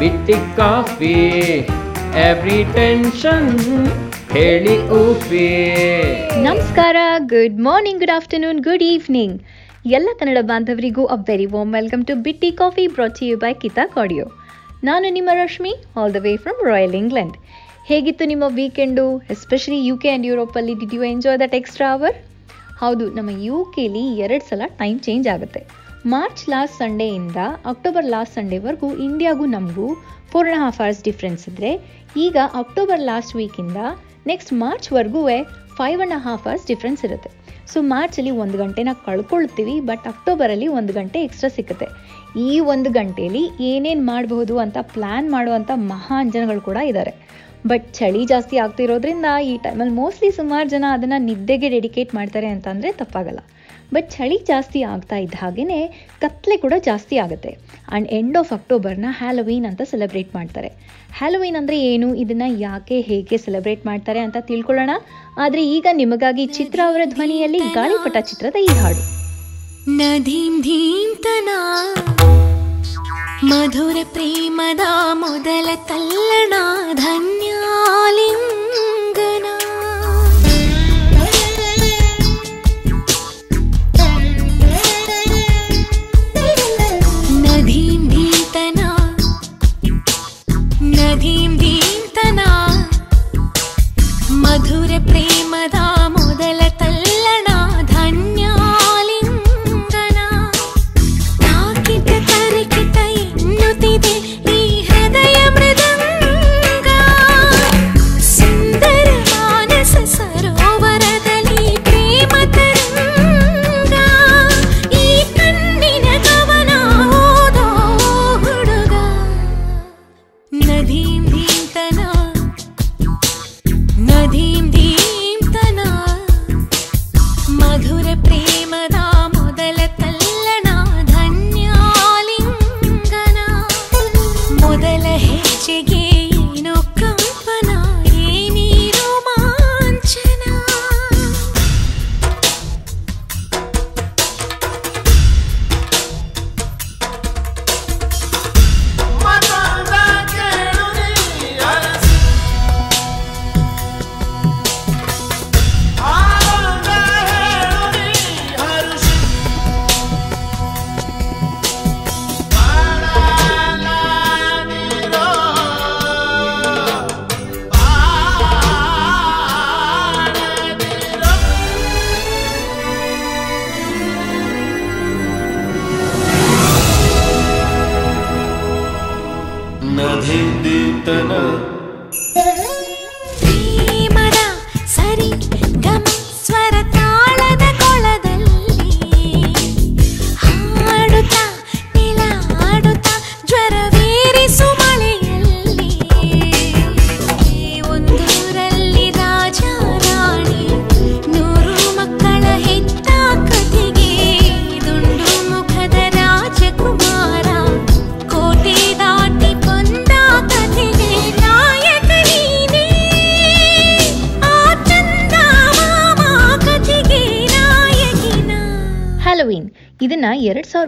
ಬಿಟ್ಟಿ coffee every tension ಹೇಳಿ ಊಫಿ ನಮಸ್ಕಾರ good morning good afternoon good evening ಎಲ್ಲ Kannada ಬಾಂಧವರಿಗೂ a very warm welcome to ಬಿಟ್ಟಿ ಕಾಫಿ ಬ್ರಾಟ್ ಯು ಬೈ ಕಿತಾ ಕಾಡಿಯೋ ನಾನು ನಿಮ್ಮ Rashmi all the way from royal England ಹೇಗಿತ್ತು ನಿಮ್ಮ weekend especially U K and ಯುರೋಪಲ್ಲಿ did you enjoy that extra hour ಹೌದು, ನಮ್ಮ ಯು ಕೆಲಿ ಎರಡು ಸಲ ಟೈಮ್ ಚೇಂಜ್ ಆಗುತ್ತೆ. ಮಾರ್ಚ್ ಲಾಸ್ಟ್ ಸಂಡೇಯಿಂದ ಅಕ್ಟೋಬರ್ ಲಾಸ್ಟ್ ಸಂಡೇವರೆಗೂ ಇಂಡಿಯಾಗೂ ನಮಗೂ four and half hours difference ಇದ್ದರೆ ಈಗ ಅಕ್ಟೋಬರ್ ಲಾಸ್ಟ್ ವೀಕಿಂದ next ಮಾರ್ಚ್ವರೆಗೂ five and half hours difference ಇರುತ್ತೆ. ಸೊ ಮಾರ್ಚಲ್ಲಿ ಒಂದು ಗಂಟೆನ ಕಳ್ಕೊಳ್ತೀವಿ ಬಟ್ ಅಕ್ಟೋಬರಲ್ಲಿ ಒಂದು ಗಂಟೆ ಎಕ್ಸ್ಟ್ರಾ ಸಿಗುತ್ತೆ. ಈ ಒಂದು ಗಂಟೆಯಲ್ಲಿ ಏನೇನು ಮಾಡಬಹುದು ಅಂತ ಪ್ಲ್ಯಾನ್ ಮಾಡುವಂಥ ಮಹಾನ್ ಜನಗಳು ಕೂಡ ಇದ್ದಾರೆ ಬಟ್ ಚಳಿ ಜಾಸ್ತಿ ಆಗ್ತಿರೋದ್ರಿಂದ ಈ ಟೈಮಲ್ಲಿ ಮೋಸ್ಟ್ಲಿ ಸುಮಾರು ಜನ ಅದನ್ನು ನಿದ್ದೆಗೆ ಡೆಡಿಕೇಟ್ ಮಾಡ್ತಾರೆ ಅಂತಂದರೆ ತಪ್ಪಾಗಲ್ಲ. ಬಟ್ ಚಳಿ ಜಾಸ್ತಿ ಆಗ್ತಾ ಇದ್ದ ಹಾಗೆಯೇ ಕತ್ಲೆ ಕೂಡ ಜಾಸ್ತಿ ಆಗುತ್ತೆ. ಆ್ಯಂಡ್ ಎಂಡ್ ಆಫ್ ಅಕ್ಟೋಬರ್ನ ಹ್ಯಾಲೋವೀನ್ ಅಂತ ಸೆಲೆಬ್ರೇಟ್ ಮಾಡ್ತಾರೆ. ಹ್ಯಾಲೋವೀನ್ ಅಂದರೆ ಏನು? ಇದನ್ನು ಯಾಕೆ ಹೇಗೆ ಸೆಲೆಬ್ರೇಟ್ ಮಾಡ್ತಾರೆ ಅಂತ ತಿಳ್ಕೊಳ್ಳೋಣ. ಆದರೆ ಈಗ ನಿಮಗಾಗಿ ಚಿತ್ರ ಅವರ ಧ್ವನಿಯಲ್ಲಿ ಗಾಳಿಪಟ ಚಿತ್ರದ ಈ ಹಾಡು. ಮಧುರ ಪ್ರೇಮದ ಮೊದಲ ತಲ್ಲಣ ಧನ್ಯಾಲಿಂಗನ.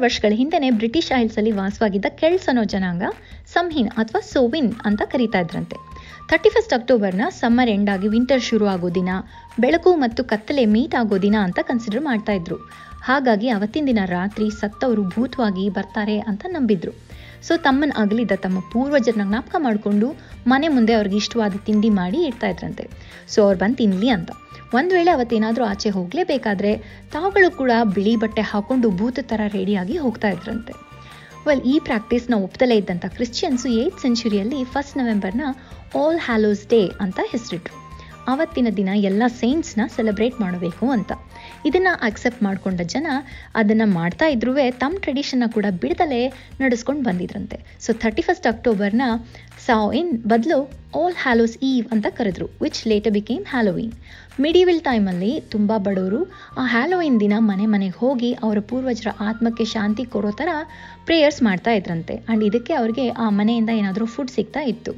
ವರ್ಷಗಳ ಹಿಂದೆನೆ ಬ್ರಿಟಿಷ್ ಐಲ್ಸ್ ಅಲ್ಲಿ ವಾಸವಾಗಿದ್ದ ಕೆಲ್ಸ್ ಅನ್ನೋ ಜನಾಂಗ ಸಂಹಿನ್ ಅಥವಾ ಸೋವಿನ್ ಅಂತ ಕರೀತಾ ಇದ್ರಂತೆ. ಥರ್ಟಿ ಫಸ್ಟ್ ಅಕ್ಟೋಬರ್ನ ಸಮ್ಮರ್ ಎಂಡ್ ಆಗಿ ವಿಂಟರ್ ಶುರು ಆಗೋ ದಿನ, ಬೆಳಕು ಮತ್ತು ಕತ್ತಲೆ ಮೀಟ್ ಆಗೋ ದಿನ ಅಂತ ಕನ್ಸಿಡರ್ ಮಾಡ್ತಾ ಇದ್ರು. ಹಾಗಾಗಿ ಅವತ್ತಿನ ದಿನ ರಾತ್ರಿ ಸತ್ತವರು ಭೂತವಾಗಿ ಬರ್ತಾರೆ ಅಂತ ನಂಬಿದ್ರು. ಸೊ ತಮ್ಮನ ಅಗಲಿದ ತಮ್ಮ ಪೂರ್ವಜರನ್ನ ಜ್ಞಾಪಕ ಮಾಡಿಕೊಂಡು ಮನೆ ಮುಂದೆ ಅವ್ರಿಗೆ ಇಷ್ಟವಾದ ತಿಂಡಿ ಮಾಡಿ ಇಡ್ತಾ ಇದ್ರಂತೆ. ಸೊ ಅವ್ರು ಬಂದು ತಿನ್ಲಿ ಅಂತ. ಒಂದು ವೇಳೆ ಅವತ್ತೇನಾದರೂ ಆಚೆ ಹೋಗಲೇಬೇಕಾದ್ರೆ ತಾವುಗಳು ಕೂಡ ಬಿಳಿ ಬಟ್ಟೆ ಹಾಕೊಂಡು ಭೂತ ಥರ ರೆಡಿಯಾಗಿ ಹೋಗ್ತಾ ಇದ್ರಂತೆ. ವೆಲ್ ಈ ಪ್ರಾಕ್ಟೀಸ್ನ ಒಪ್ತಲೇ ಇದ್ದಂಥ ಕ್ರಿಶ್ಚಿಯನ್ಸು ಏಯ್ತ್ ಸೆಂಚುರಿಯಲ್ಲಿ ಫಸ್ಟ್ ನವೆಂಬರ್ನ ಆಲ್ ಹ್ಯಾಲೋಸ್ ಡೇ ಅಂತ ಹೆಸರಿಟ್ರು. ಆವತ್ತಿನ ದಿನ ಎಲ್ಲ ಸೈನ್ಸ್ನ ಸೆಲೆಬ್ರೇಟ್ ಮಾಡಬೇಕು ಅಂತ. ಇದನ್ನು ಅಕ್ಸೆಪ್ಟ್ ಮಾಡಿಕೊಂಡ ಜನ ಅದನ್ನು ಮಾಡ್ತಾ ಇದ್ರೂ ತಮ್ಮ ಟ್ರೆಡಿಷನ್ನ ಕೂಡ ಬಿಡದಲೇ ನಡೆಸ್ಕೊಂಡು ಬಂದಿದ್ರಂತೆ. ಸೊ ಥರ್ಟಿ ಫಸ್ಟ್ ಅಕ್ಟೋಬರ್ನ ಸಾವ್ ಇನ್ ಬದಲು ಆಲ್ ಹ್ಯಾಲೋಸ್ ಈವ್ ಅಂತ ಕರೆದ್ರು which later became Halloween medieval ಟೈಮಲ್ಲಿ ತುಂಬ ಬಡವರು ಆ ಹ್ಯಾಲೋವಿನ್ ದಿನ ಮನೆ ಮನೆಗೆ ಹೋಗಿ ಅವರ ಪೂರ್ವಜರ ಆತ್ಮಕ್ಕೆ ಶಾಂತಿ ಕೊಡೋ ಥರ ಪ್ರೇಯರ್ಸ್ ಮಾಡ್ತಾ ಇದ್ರಂತೆ. ಆ್ಯಂಡ್ ಇದಕ್ಕೆ ಅವ್ರಿಗೆ ಆ ಮನೆಯಿಂದ ಏನಾದರೂ ಫುಡ್ ಸಿಗ್ತಾ ಇತ್ತು.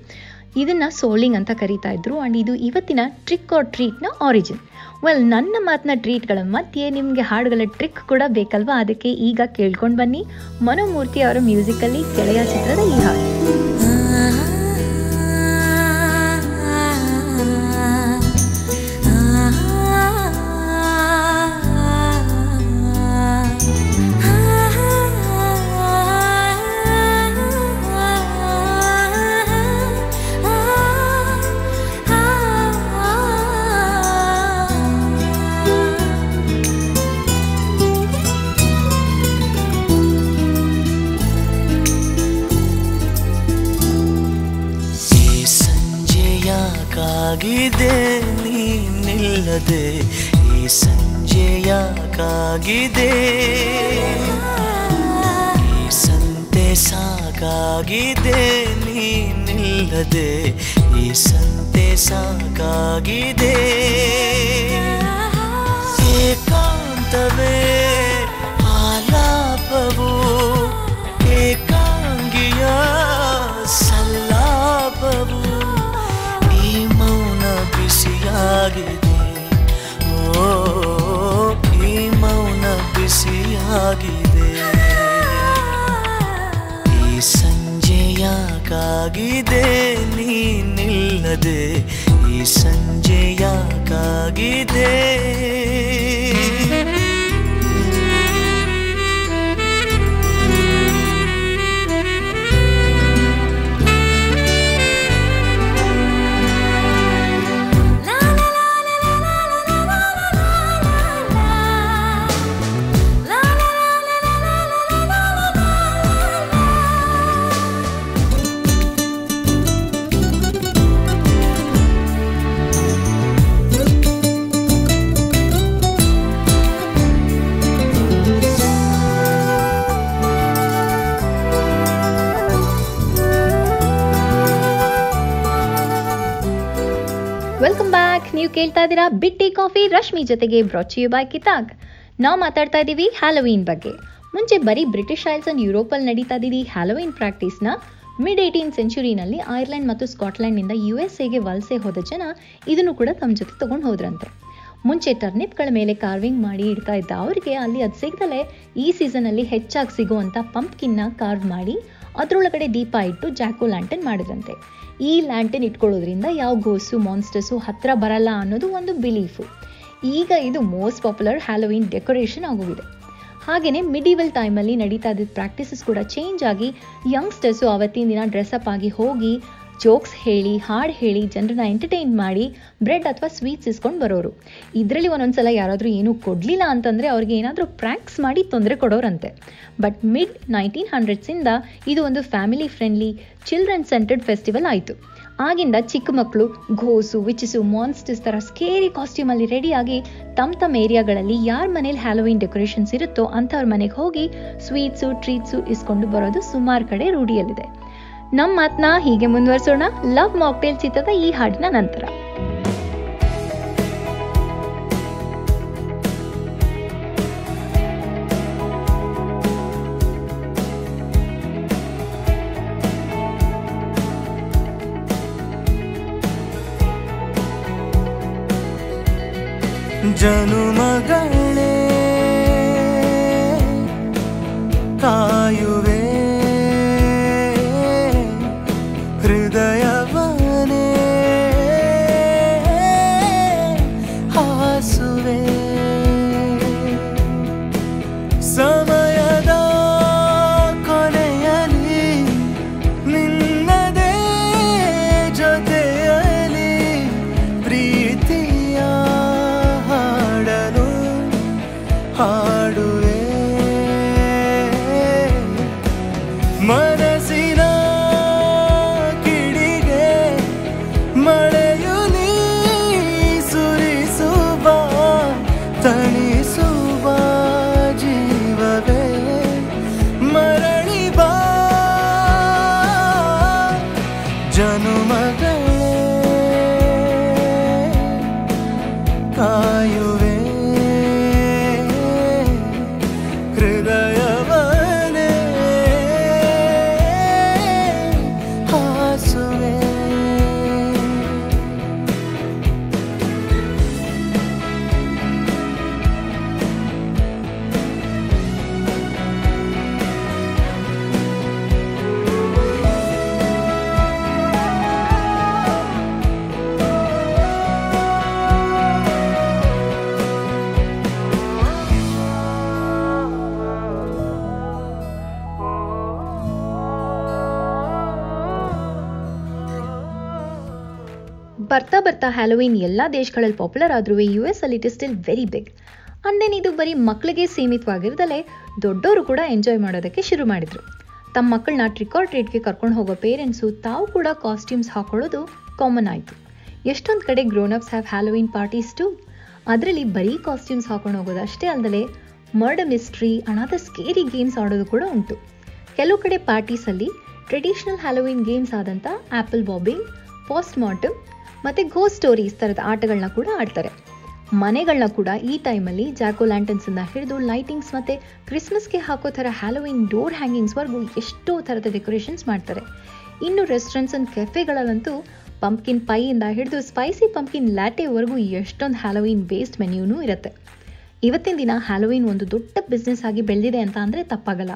ಇದನ್ನು ಸೋಲಿಂಗ್ ಅಂತ ಕರೀತಾ ಇದ್ರು. ಅಂಡ್ ಇದು ಇವತ್ತಿನ ಟ್ರಿಕ್ ಆರ್ ಟ್ರೀಟ್ನ ಆರಿಜಿನ್ ವೆಲ್ ನನ್ನ ಮಾತಿನ ಟ್ರೀಟ್ಗಳ ಮಧ್ಯೆ ನಿಮಗೆ ಹಾಡುಗಳ ಟ್ರಿಕ್ ಕೂಡ ಬೇಕಲ್ವಾ? ಅದಕ್ಕೆ ಈಗ ಕೇಳ್ಕೊಂಡು ಬನ್ನಿ. ಮನೋಮೂರ್ತಿ ಅವರ ಮ್ಯೂಸಿಕಲ್ಲಿ ಗೆಳೆಯ ಚಿತ್ರದ ಈ ಹಾಡು. ಸಾಕಾಗಿದೆ, ನೀನಿಲ್ಲದೆ ಈ ಸಂತೆ ಸಾಕಾಗಿದೆ. ಏಕಾಂತವೇ ಆಲಾಪವು, ಏಕಾಂಗಿಯ ಸಲ್ಲಾಪವು, ಈ ಮೌನ ಬಿಸಿಯಾಗಿದೆ. ಓ, ಈ ಮೌನ ಬಿಸಿಯಾಗಿದೆ. ಸಂಜೆಯಾಕಾಗಿದೆ ನೀನಿಲ್ಲದೆ ಈ ಸಂಜೆಯಾಕಾಗಿದೆ ವೆಲ್ಕಮ್ ನೀವು ಕೇಳ್ತಾ ಇದ್ದೀರಾ ಬಿಟ್ಟಿ ಕಾಫಿ. ರಶ್ಮಿ ಜೊತೆಗೆ ಬ್ರಾಚಿಯು ಬಾಯ್ ಕಿತಾಗ್. ನಾವು ಮಾತಾಡ್ತಾ ಇದ್ದೀವಿ ಹ್ಯಾಲೋವೀನ್ ಬಗ್ಗೆ. ಮುಂಚೆ ಬರೀ ಬ್ರಿಟಿಷ್ ಐಲ್ಸ್ ಅಂಡ್ ಯುರೋಪಲ್ಲಿ ನಡೀತಾ ಇದ್ದೀವಿ ಹ್ಯಾಲೋವೀನ್ ಪ್ರಾಕ್ಟೀಸ್ನ ಮಿಡ್ ಏಯ್ಟೀನ್ ಸೆಂಚುರಿನಲ್ಲಿ ಐರ್ಲೆಂಡ್ ಮತ್ತು ಸ್ಕಾಟ್ಲೆಂಡ್ನಿಂದ ಯು ಎಸ್ ಎಗೆ ವಲಸೆ ಹೋದ ಜನ ಇದನ್ನು ಕೂಡ ತಮ್ಮ ಜೊತೆ ತಗೊಂಡು ಹೋದ್ರಂತೆ. ಮುಂಚೆ ಟರ್ನಿಪ್ಗಳ ಮೇಲೆ ಕಾರ್ವಿಂಗ್ ಮಾಡಿ ಇಡ್ತಾ ಇದ್ದ ಅವರಿಗೆ ಅಲ್ಲಿ ಅದು ಸಿಗದಲೇ ಈ ಸೀಸನಲ್ಲಿ ಹೆಚ್ಚಾಗಿ ಸಿಗುವಂಥ ಪಂಪ್ಕಿನ್ನ ಕಾರ್ವ್ ಮಾಡಿ ಅದರೊಳಗಡೆ ದೀಪ ಇಟ್ಟು ಜಾಕೋ ಲ್ಯಾಂಟನ್ ಮಾಡಿದ್ರಂತೆ. ಈ ಲ್ಯಾಂಟನ್ ಇಟ್ಕೊಳ್ಳೋದ್ರಿಂದ ಯಾವ ಗೋಸು ಮಾನ್ಸ್ಟರ್ಸು ಹತ್ರ ಬರಲ್ಲ ಅನ್ನೋದು ಒಂದು ಬಿಲೀಫು ಈಗ ಇದು ಮೋಸ್ಟ್ ಪಾಪ್ಯುಲರ್ ಹ್ಯಾಲೋವಿನ್ ಡೆಕೋರೇಷನ್ ಆಗೋಗಿದೆ. ಹಾಗೆಯೇ ಮಿಡಿವಲ್ ಟೈಮಲ್ಲಿ ನಡೀತಾ ಇದ್ದ ಪ್ರಾಕ್ಟೀಸಸ್ ಕೂಡ ಚೇಂಜ್ ಆಗಿ ಯಂಗ್ಸ್ಟರ್ಸು ಅವತ್ತಿನ ದಿನ ಡ್ರೆಸ್ಅಪ್ ಆಗಿ ಹೋಗಿ ಜೋಕ್ಸ್ ಹೇಳಿ, ಹಾಡು ಹೇಳಿ, ಜನರನ್ನ ಎಂಟರ್ಟೈನ್ ಮಾಡಿ ಬ್ರೆಡ್ ಅಥವಾ ಸ್ವೀಟ್ಸ್ ಇಸ್ಕೊಂಡು ಬರೋರು. ಇದರಲ್ಲಿ ಒಂದೊಂದ್ಸಲ ಯಾರಾದರೂ ಏನೂ ಕೊಡಲಿಲ್ಲ ಅಂತಂದರೆ ಅವ್ರಿಗೆ ಏನಾದರೂ ಪ್ರ್ಯಾಂಕ್ಸ್ ಮಾಡಿ ತೊಂದರೆ ಕೊಡೋರಂತೆ. ಬಟ್ ಮಿಡ್ ನೈನ್ಟೀನ್ ಹಂಡ್ರೆಡ್ಸಿಂದ ಇದು ಒಂದು family friendly children centred festival ಆಯಿತು. ಆಗಿಂದ ಚಿಕ್ಕ ಮಕ್ಕಳು ಘೋಸು ವಿಚಿಸು ಮಾನ್ಸ್ಟರ್ಸ್ ಥರ ಸ್ಕೇರಿ ಕಾಸ್ಟ್ಯೂಮಲ್ಲಿ ರೆಡಿಯಾಗಿ ತಮ್ಮ ತಮ್ಮ ಏರಿಯಾಗಳಲ್ಲಿ ಯಾರ ಮನೇಲಿ ಹ್ಯಾಲೋವಿನ್ ಡೆಕೋರೇಷನ್ಸ್ ಇರುತ್ತೋ ಅಂಥವ್ರ ಮನೆಗೆ ಹೋಗಿ ಸ್ವೀಟ್ಸು ಟ್ರೀಟ್ಸು ಇಸ್ಕೊಂಡು ಬರೋದು ಸುಮಾರು ಕಡೆ ರೂಢಿಯಲ್ಲಿದೆ. ನಮ್ಮ ಮಾತನ್ನ ಹೀಗೆ ಮುಂದುವರಿಸೋಣ. ಲವ್ ಮಾಕ್ಟೇಲ್ ಚಿತ್ರದ ಈ ಹಾಡಿನ ನಂತರ. ಜನುಮಗಳೇ ಬರ್ತಾ ಹ್ಯಾಲೋವಿನ್ ಎಲ್ಲ ದೇಶಗಳಲ್ಲಿ ಪಾಪ್ಯುಲರ್ ಆದ್ರೂ ಯು ಎಸ್ ಅಲ್ಲಿ it is still very big and then ಇದು ಬರೀ ಮಕ್ಕಳಿಗೆ ಸೀಮಿತವಾಗಿರದಲ್ಲೇ ದೊಡ್ಡವರು ಕೂಡ ಎಂಜಾಯ್ ಮಾಡೋದಕ್ಕೆ ಶುರು ಮಾಡಿದ್ರು. ತಮ್ಮ ಮಕ್ಕಳನ್ನ ಟ್ರಿಕ್ ಆರ್ ಟ್ರೀಟ್ಗೆ ಕರ್ಕೊಂಡು ಹೋಗೋ ಪೇರೆಂಟ್ಸು ತಾವು ಕೂಡ ಕಾಸ್ಟ್ಯೂಮ್ಸ್ ಹಾಕೊಳ್ಳೋದು ಕಾಮನ್ ಆಯಿತು. ಎಷ್ಟೊಂದು ಕಡೆ grown ups have Halloween parties too ಅದರಲ್ಲಿ ಬರೀ ಕಾಸ್ಟ್ಯೂಮ್ಸ್ ಹಾಕೊಂಡು ಹೋಗೋದು ಅಷ್ಟೇ ಅಲ್ಲದೆ ಮರ್ಡರ್ ಮಿಸ್ಟ್ರಿ ಅನಾದ ಸ್ಕೇರಿ ಗೇಮ್ಸ್ ಆಡೋದು ಕೂಡ ಉಂಟು. ಕೆಲವು ಕಡೆ ಪಾರ್ಟೀಸಲ್ಲಿ ಟ್ರೆಡಿಷನಲ್ ಹ್ಯಾಲೋವಿನ್ ಗೇಮ್ಸ್ ಆದಂಥ ಆ್ಯಪಲ್ ಬಾಬಿಂಗ್ ಪೋಸ್ಟ್ ಮಾರ್ಟಮ್ ಮತ್ತು ಗೋ ಸ್ಟೋರೀಸ್ ಥರದ ಆಟಗಳನ್ನ ಕೂಡ ಆಡ್ತಾರೆ. ಮನೆಗಳನ್ನ ಕೂಡ ಈ ಟೈಮಲ್ಲಿ ಜಾಕೋ ಲ್ಯಾಂಟನ್ಸಿಂದ ಹಿಡಿದು ಲೈಟಿಂಗ್ಸ್ ಮತ್ತು ಕ್ರಿಸ್ಮಸ್ಗೆ ಹಾಕೋ ಥರ ಹ್ಯಾಲೋವಿನ್ ಡೋರ್ ಹ್ಯಾಂಗಿಂಗ್ಸ್ವರೆಗೂ ಎಷ್ಟೋ ಥರದ ಡೆಕೋರೇಷನ್ಸ್ ಮಾಡ್ತಾರೆ. ಇನ್ನು ರೆಸ್ಟೋರೆಂಟ್ಸ್ ಆ್ಯಂಡ್ ಕೆಫೆಗಳಲ್ಲಂತೂ ಪಂಪ್ಕಿನ್ ಪೈಯಿಂದ ಹಿಡಿದು ಸ್ಪೈಸಿ ಪಂಪ್ಕಿನ್ ಲ್ಯಾಟೆವರೆಗೂ ಎಷ್ಟೊಂದು ಹ್ಯಾಲೋವಿನ್ ಬೇಸ್ಡ್ ಮೆನ್ಯೂನೂ ಇರುತ್ತೆ. ಇವತ್ತಿನ ದಿನ ಹ್ಯಾಲೋವಿನ್ ಒಂದು ದೊಡ್ಡ ಬಿಸ್ನೆಸ್ ಆಗಿ ಬೆಳೆದಿದೆ ಅಂತ ಅಂದರೆ ತಪ್ಪಾಗಲ್ಲ.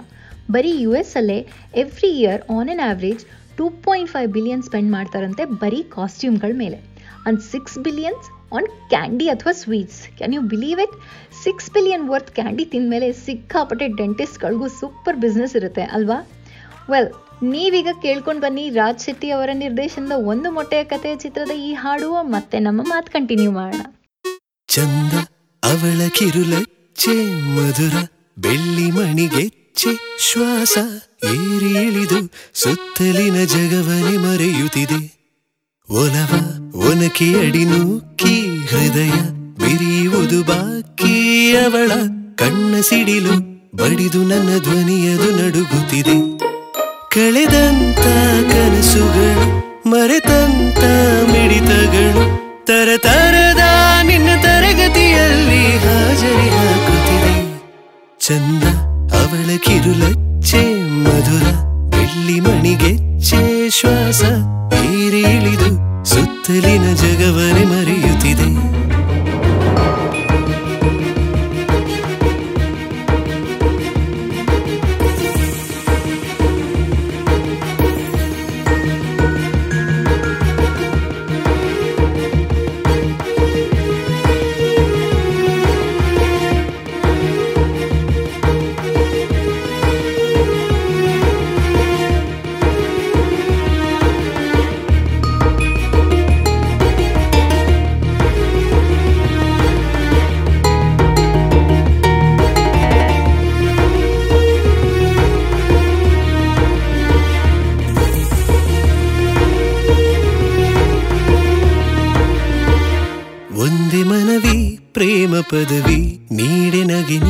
ಬರೀ ಯು ಎಸ್ ಅಲ್ಲೇ every year on on average two point five billion spend ಮಾಡ್ತಾರಂತೆ ಬರೀ ಕಾಸ್ಟ್ಯೂಮ್ಗಳ ಮೇಲೆ. And six billions on candy ಅಥವಾ sweets can you believe it six billion worth candy ತಿಂದಮೇಲೆ ಸಿಕ್ಕಾಪಟ್ಟೆ ಡೆಂಟಿಸ್ಟ್ಗಳಿಗೂ ಸೂಪರ್ ಬಿಸ್ನೆಸ್ ಇರುತ್ತೆ, ಅಲ್ವಾ? ವೆಲ್ ನೀವೀಗ ಕೇಳ್ಕೊಂಡು ಬನ್ನಿ ರಾಜ್ ಶೆಟ್ಟಿ ಅವರ ನಿರ್ದೇಶನದ ಒಂದು ಮೊಟ್ಟೆಯ ಕಥೆಯ ಚಿತ್ರದ ಈ ಹಾಡುವ ಮತ್ತೆ ನಮ್ಮ ಮಾತು ಕಂಟಿನ್ಯೂ ಮಾಡೋಣ. ಚಂದ ಅವಳ ಬೆಳ್ಳಿ ಶ್ವಾಸ. ಏರಿ ಇಳಿದು ಸುತ್ತಲಿನ ಜಗವನೆ ಮರೆಯುತ್ತಿದೆ. ಒಲವ ಒನಕೆ ಅಡಿ ನೂಕಿ ಹೃದಯ ಬಿರಿಯುವುದು ಬಾಕಿ ಅವಳ ಕಣ್ಣ ಸಿಡಿಲು ಬಡಿದು ನನ್ನ ಧ್ವನಿಯದು ನಡುಗುತ್ತಿದೆ. ಕಳೆದಂತ ಕನಸುಗಳು ಮರೆತಂತ ಮಿಡಿತಗಳು ತರತರದ ನಿನ್ನ ತರಗತಿಯಲ್ಲಿ ಹಾಜರಿ ಹಾಕುತ್ತಿದೆ. ಚಂದ ಅವಳ ಕಿರುಲಚ್ಚೆ ಮಧುರ ಬೆಳ್ಳಿ ಮಣಿಗೆಚ್ಚೆ ಶ್ವಾಸ ಏರಿ ಇಳಿದು ಸುತ್ತಲಿನ ಜಗವನೆ ಮರೆಯುತ್ತಿದೆ.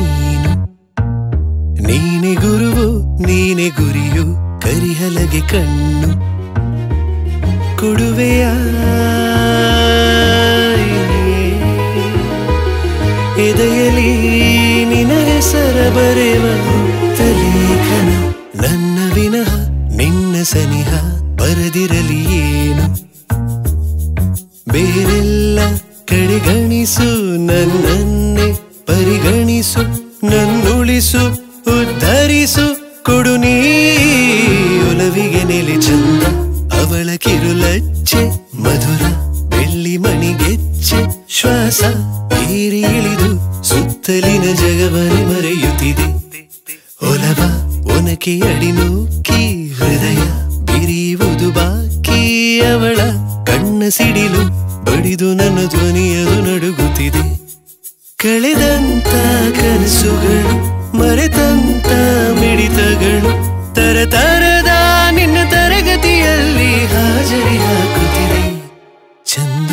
ನೀನು. ನೀನೆ ಗುರುವು, ನೀನೆ ಗುರಿಯು, ಕರಿಹಲಗೆ ಕಣ್ಣು. ಕೊಡುವೆಯ? ಎದೆಯಲಿ ನಿನ ಹೆಸರ ತಲೇಖನ ನನ್ನ ವಿನಃ ನಿನ್ನ ಸನಿಹ, ಬರೆದಿರಲಿ ಏನು? ಬೇರೆಲ್ಲ ಕಡೆಗಣಿಸು, ನನ್ನನ್ನೇ ಪರಿಗಣಿಸು. ನನ್ನುಳಿಸು ಉದ್ಧರಿಸು, ಕೊಡು ನೀ ಒಲವಿಗೆ ನೆಲೆ ಚಂದ ಅವಳ ಕಿರುಲಚ್ಚೆ, ಮಧುರ ಬೆಳ್ಳಿ ಮಣಿಗೆಚ್ಚೆ, ಶ್ವಾಸ ಏರಿ ಇಳಿದು ಸುತ್ತಲಿನ ಜಗವನೆ ಮರೆಯುತ್ತಿದೆ. ಒಲವ ಒನಕೆ ಅಡಿ ನೂಕಿ, ಹೃದಯ ಬಿರಿಯುವುದು ಬಾಕಿ, ಅವಳ ಕಣ್ಣ ಸಿಡಿಲು ಬಡಿದು ನನ್ನ ಧ್ವನಿಯದು ನಡುಗುತ್ತಿದೆ. ಕಳೆದಂತ ಕನಸುಗಳು ಮರೆತಂತ ಮಿಡಿತಗಳು ತರತರದ ನಿನ್ನ ತರಗತಿಯಲ್ಲಿ ಹಾಜರಿ ಹಾಕುತ್ತಿದೆ ಚಂದ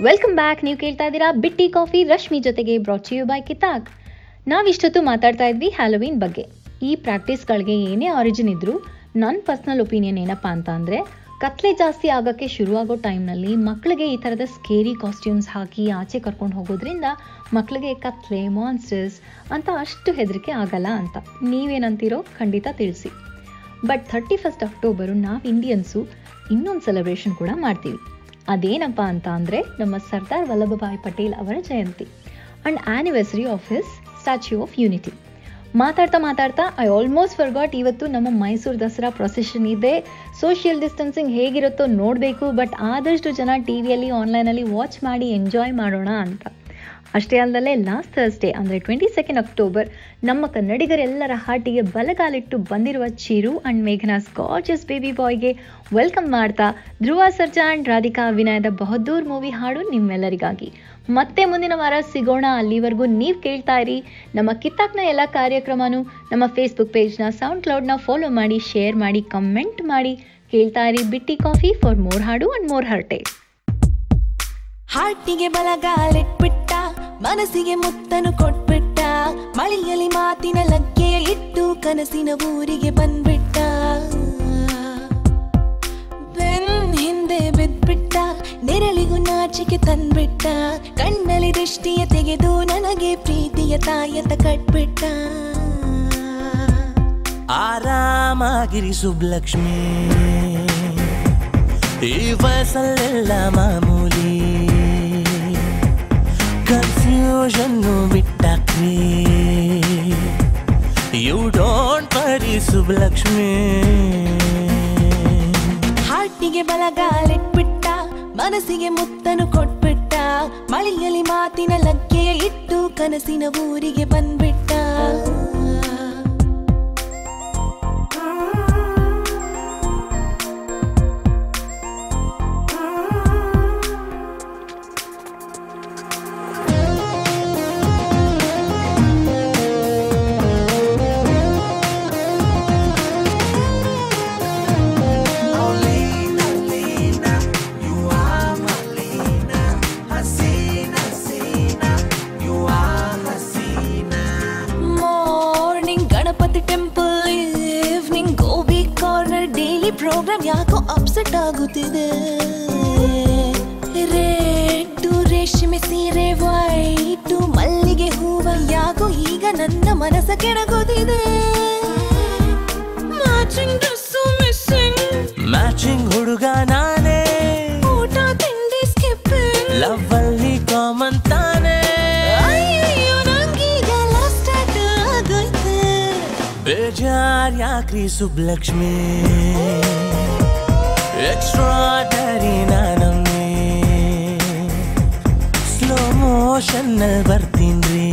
ವೆಲ್ಕಮ್ ಬ್ಯಾಕ್ ನೀವು ಕೇಳ್ತಾ ಇದ್ದೀರಾ ಬಿಟ್ಟಿ ಕಾಫಿ ರಶ್ಮಿ ಜೊತೆಗೆ ಬ್ರಾಚ್ ಯು ಬೈ ಕಿತಾಕ್ ನಾವಿಷ್ಟೊತ್ತು ಮಾತಾಡ್ತಾ ಇದ್ವಿ ಹ್ಯಾಲೋವಿನ್ ಬಗ್ಗೆ. ಈ ಪ್ರಾಕ್ಟೀಸ್ಗಳಿಗೆ ಏನೇ ಆರಿಜಿನ್ ಇದ್ರೂ ನನ್ನ ಪರ್ಸ್ನಲ್ ಒಪಿನಿಯನ್ ಏನಪ್ಪ ಅಂತ ಅಂದರೆ, ಕತ್ಲೆ ಜಾಸ್ತಿ ಆಗೋಕ್ಕೆ ಶುರುವಾಗೋ ಟೈಮ್ನಲ್ಲಿ ಮಕ್ಕಳಿಗೆ ಈ ಥರದ ಸ್ಕೇರಿ ಕಾಸ್ಟ್ಯೂಮ್ಸ್ ಹಾಕಿ ಆಚೆ ಕರ್ಕೊಂಡು ಹೋಗೋದ್ರಿಂದ ಮಕ್ಕಳಿಗೆ ಕತ್ಲೆ ಮಾನ್ಸ್ಟರ್ಸ್ ಅಂತ ಅಷ್ಟು ಹೆದರಿಕೆ ಆಗಲ್ಲ ಅಂತ. ನೀವೇನಂತೀರೋ ಖಂಡಿತ ತಿಳಿಸಿ. ಬಟ್ ಥರ್ಟಿ ಫಸ್ಟ್ ಅಕ್ಟೋಬರು ನಾವು ಇಂಡಿಯನ್ಸು ಇನ್ನೊಂದು ಸೆಲೆಬ್ರೇಷನ್ ಕೂಡ ಮಾಡ್ತೀವಿ. ಅದೇನಪ್ಪ ಅಂತ ಅಂದರೆ, ನಮ್ಮ ಸರ್ದಾರ್ ವಲ್ಲಭಭಾಯ್ ಪಟೇಲ್ ಅವರ ಜಯಂತಿ. And anniversary of his Statue of Unity ಮಾತಾಡ್ತಾ ಮಾತಾಡ್ತಾ ಐ ಆಲ್ಮೋಸ್ಟ್ ಫರ್ಗಾಟ್ ಇವತ್ತು ನಮ್ಮ ಮೈಸೂರು ದಸರಾ ಪ್ರೊಸೆಷನ್ ಇದೆ. ಸೋಷಿಯಲ್ ಡಿಸ್ಟೆನ್ಸಿಂಗ್ ಹೇಗಿರುತ್ತೋ ನೋಡಬೇಕು ಬಟ್ ಆದಷ್ಟು ಜನ ಟಿ ವಿಯಲ್ಲಿ ಆನ್ಲೈನಲ್ಲಿ ವಾಚ್ ಮಾಡಿ ಎಂಜಾಯ್ ಮಾಡೋಣ ಅಂತ. ಅಷ್ಟೇ ಅಲ್ಲದೆ ಲಾಸ್ಟ್ ಥರ್ಸ್ಡೇ ಅಂದರೆ ಟ್ವೆಂಟಿ ಸೆಕೆಂಡ್ ಅಕ್ಟೋಬರ್ ನಮ್ಮ ಕನ್ನಡಿಗರೆಲ್ಲರ ಹಾಟಿಗೆ ಬಲಗಾಲಿಟ್ಟು ಬಂದಿರುವ ಚಿರು ಅಂಡ್ ಮೇಘನಾ ಸ್ಕಾಚಸ್ ಬೇಬಿ ಬಾಯ್ಗೆ ವೆಲ್ಕಮ್ ಮಾಡ್ತಾ ಧ್ರುವ, ಸರ್ಜಾ ಅಂಡ್ ರಾಧಿಕಾ ಅಭಿನಯದ ಬಹದ್ದೂರ್ ಮೂವಿ ಹಾಡು ನಿಮ್ಮೆಲ್ಲರಿಗಾಗಿ. ಮತ್ತೆ ಮುಂದಿನ ವಾರ ಸಿಗೋಣ. ಅಲ್ಲಿವರೆಗೂ ನೀವು ಕೇಳ್ತಾ ಇರಿ. ನಮ್ಮ ಕಿತ್ತಾಕ್ನ ಎಲ್ಲ ಕಾರ್ಯಕ್ರಮನೂ ನಮ್ಮ ಫೇಸ್ಬುಕ್ ಪೇಜ್ನ ಸೌಂಡ್ ಕ್ಲೌಡ್ನ ಫಾಲೋ ಮಾಡಿ ಶೇರ್ ಮಾಡಿ ಕಮೆಂಟ್ ಮಾಡಿ. ಕೇಳ್ತಾ ಇರಿ ಬಿಟ್ಟಿ ಕಾಫಿ ಫಾರ್ ಮೋರ್ ಹಾಡು ಅಂಡ್ ಮೋರ್ ಹರ್ಟೆ. ಹಾಟಿಗೆ ಬಲಗಾಲಿಟ್ಬಿಟ್ಟ ಮನಸ್ಸಿಗೆ ಮುತ್ತನು ಕೊಟ್ಬಿಟ್ಟ. ಮಳೆಯಲ್ಲಿ ಮಾತಿನ ಲಗ್ಗೆಯ ಇಟ್ಟು ಕನಸಿನ ಊರಿಗೆ ಬಂದ್ಬಿಟ್ಟ. ಬೆನ್ ಹಿಂದೆ ಬಿದ್ಬಿಟ್ಟ. ನೆರಳಿಗೂ ನಾಚಿಕೆ ತಂದ್ಬಿಟ್ಟ. ಕಣ್ಣಲ್ಲಿ ದೃಷ್ಟಿಯ ತೆಗೆದು ನನಗೆ ಪ್ರೀತಿಯ ತಾಯತ ಕಟ್ಬಿಟ್ಟ. ಆರಾಮಾಗಿರಿ ಸುಬ್ಲಕ್ಷ್ಮಿ. ಈ ವಯಸ್ಸಲ್ಲೆಲ್ಲ ಮಾಮೂಲಿ ಕನ್ಫ್ಯೂಷನ್ನು ಬಿಟ್ಟಾಕ್ರಿ. ಯು ಡೋಂಟ್ ವರಿ ಸುಬ್ಲಕ್ಷ್ಮಿ ಹಾಟಿಗೆ ಬಲಗಾಲಿಟ್ಬಿಟ್ಟ, ಮನಸ್ಸಿಗೆ ಮುತ್ತನು ಕೊಟ್ಬಿಟ್ಟ, ಮಳೆಯಲ್ಲಿ ಮಾತಿನ ಲಕ್ಕೆಯ ಇಟ್ಟು ಕನಸಿನ ಊರಿಗೆ ಬಂದ್ಬಿಟ್ಟ. ಅಪ್ಸೆಟ್ ರೇಟು ರೇಷ್ಮೆ ಸೀರೆ ವೈಟು ಮಲ್ಲಿಗೆ ಹೂವ ಯಾಕೋ ಈಗ ನನ್ನ ಮನಸ್ಸ ಕೆಡಗೋದಿದೆ ಮ್ಯಾಚಿಂಗ್ ಡ್ರೆಸ್ಸು ಮಿಸ್ಸಿಂಗ್ ಮ್ಯಾಚಿಂಗ್ ಹುಡುಗ ನಾನೇ. ಊಟ ತಿಂಡಿ ಸ್ಕಿಪ್ ಲವ್ ಅಲ್ಲಿ ಕಾಮನ್ ತಾನೇ. ಬೇಜಾರ್ ಯಾಕ್ರಿ Subbulakshmi? ಎಕ್ಸ್ಟ್ರಾಡರಿ ನಾನಮ್ಮಿ slow motion ಬರ್ತೀನ್ರಿ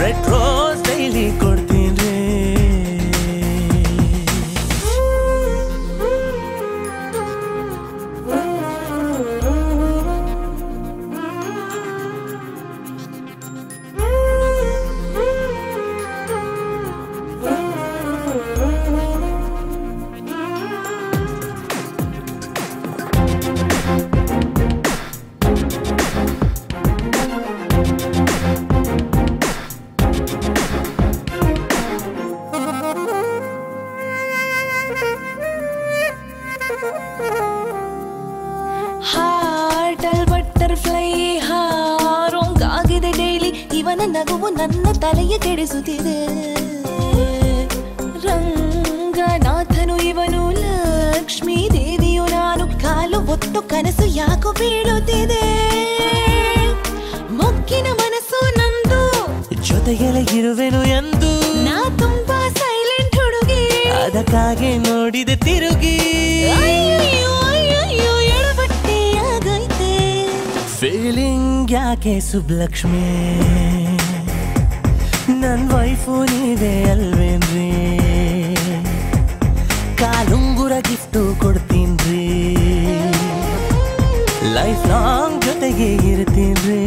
red rose daily ಬೆಳಕು ಬೀಳುತ್ತಿದೆ. ಮೊಕ್ಕಿನ ಮನಸ್ಸು ನಂದು. ಜೊತೆಗೆಲೆ ಇರುವೆನು ಎಂದು. ನಾ ತುಂಬಾ ಸೈಲೆಂಟ್ ಹುಡುಗಿ. ಅದಕ್ಕಾಗಿ ನೋಡಿದೆ ತಿರುಗಿ. ಎಡಬಟ್ಟಿಯಾಗೈತೆ. ಫೀಲಿಂಗ್ ಯಾಕೆ ಸುಬ್ಲಕ್ಷ್ಮಿ? ನನ್ ವೈಫು ನೀವೇ ಅಲ್ವೇನ್ರಿ? ಕಾಲುಂಗುರ ಗಿಫ್ಟು ಕೊಡ್ತೀನ್ರಿ? ಲೈಫ್ ಲಾಂಗ್ ಜೊತೆಗೆ ಇರ್ತೀನಿ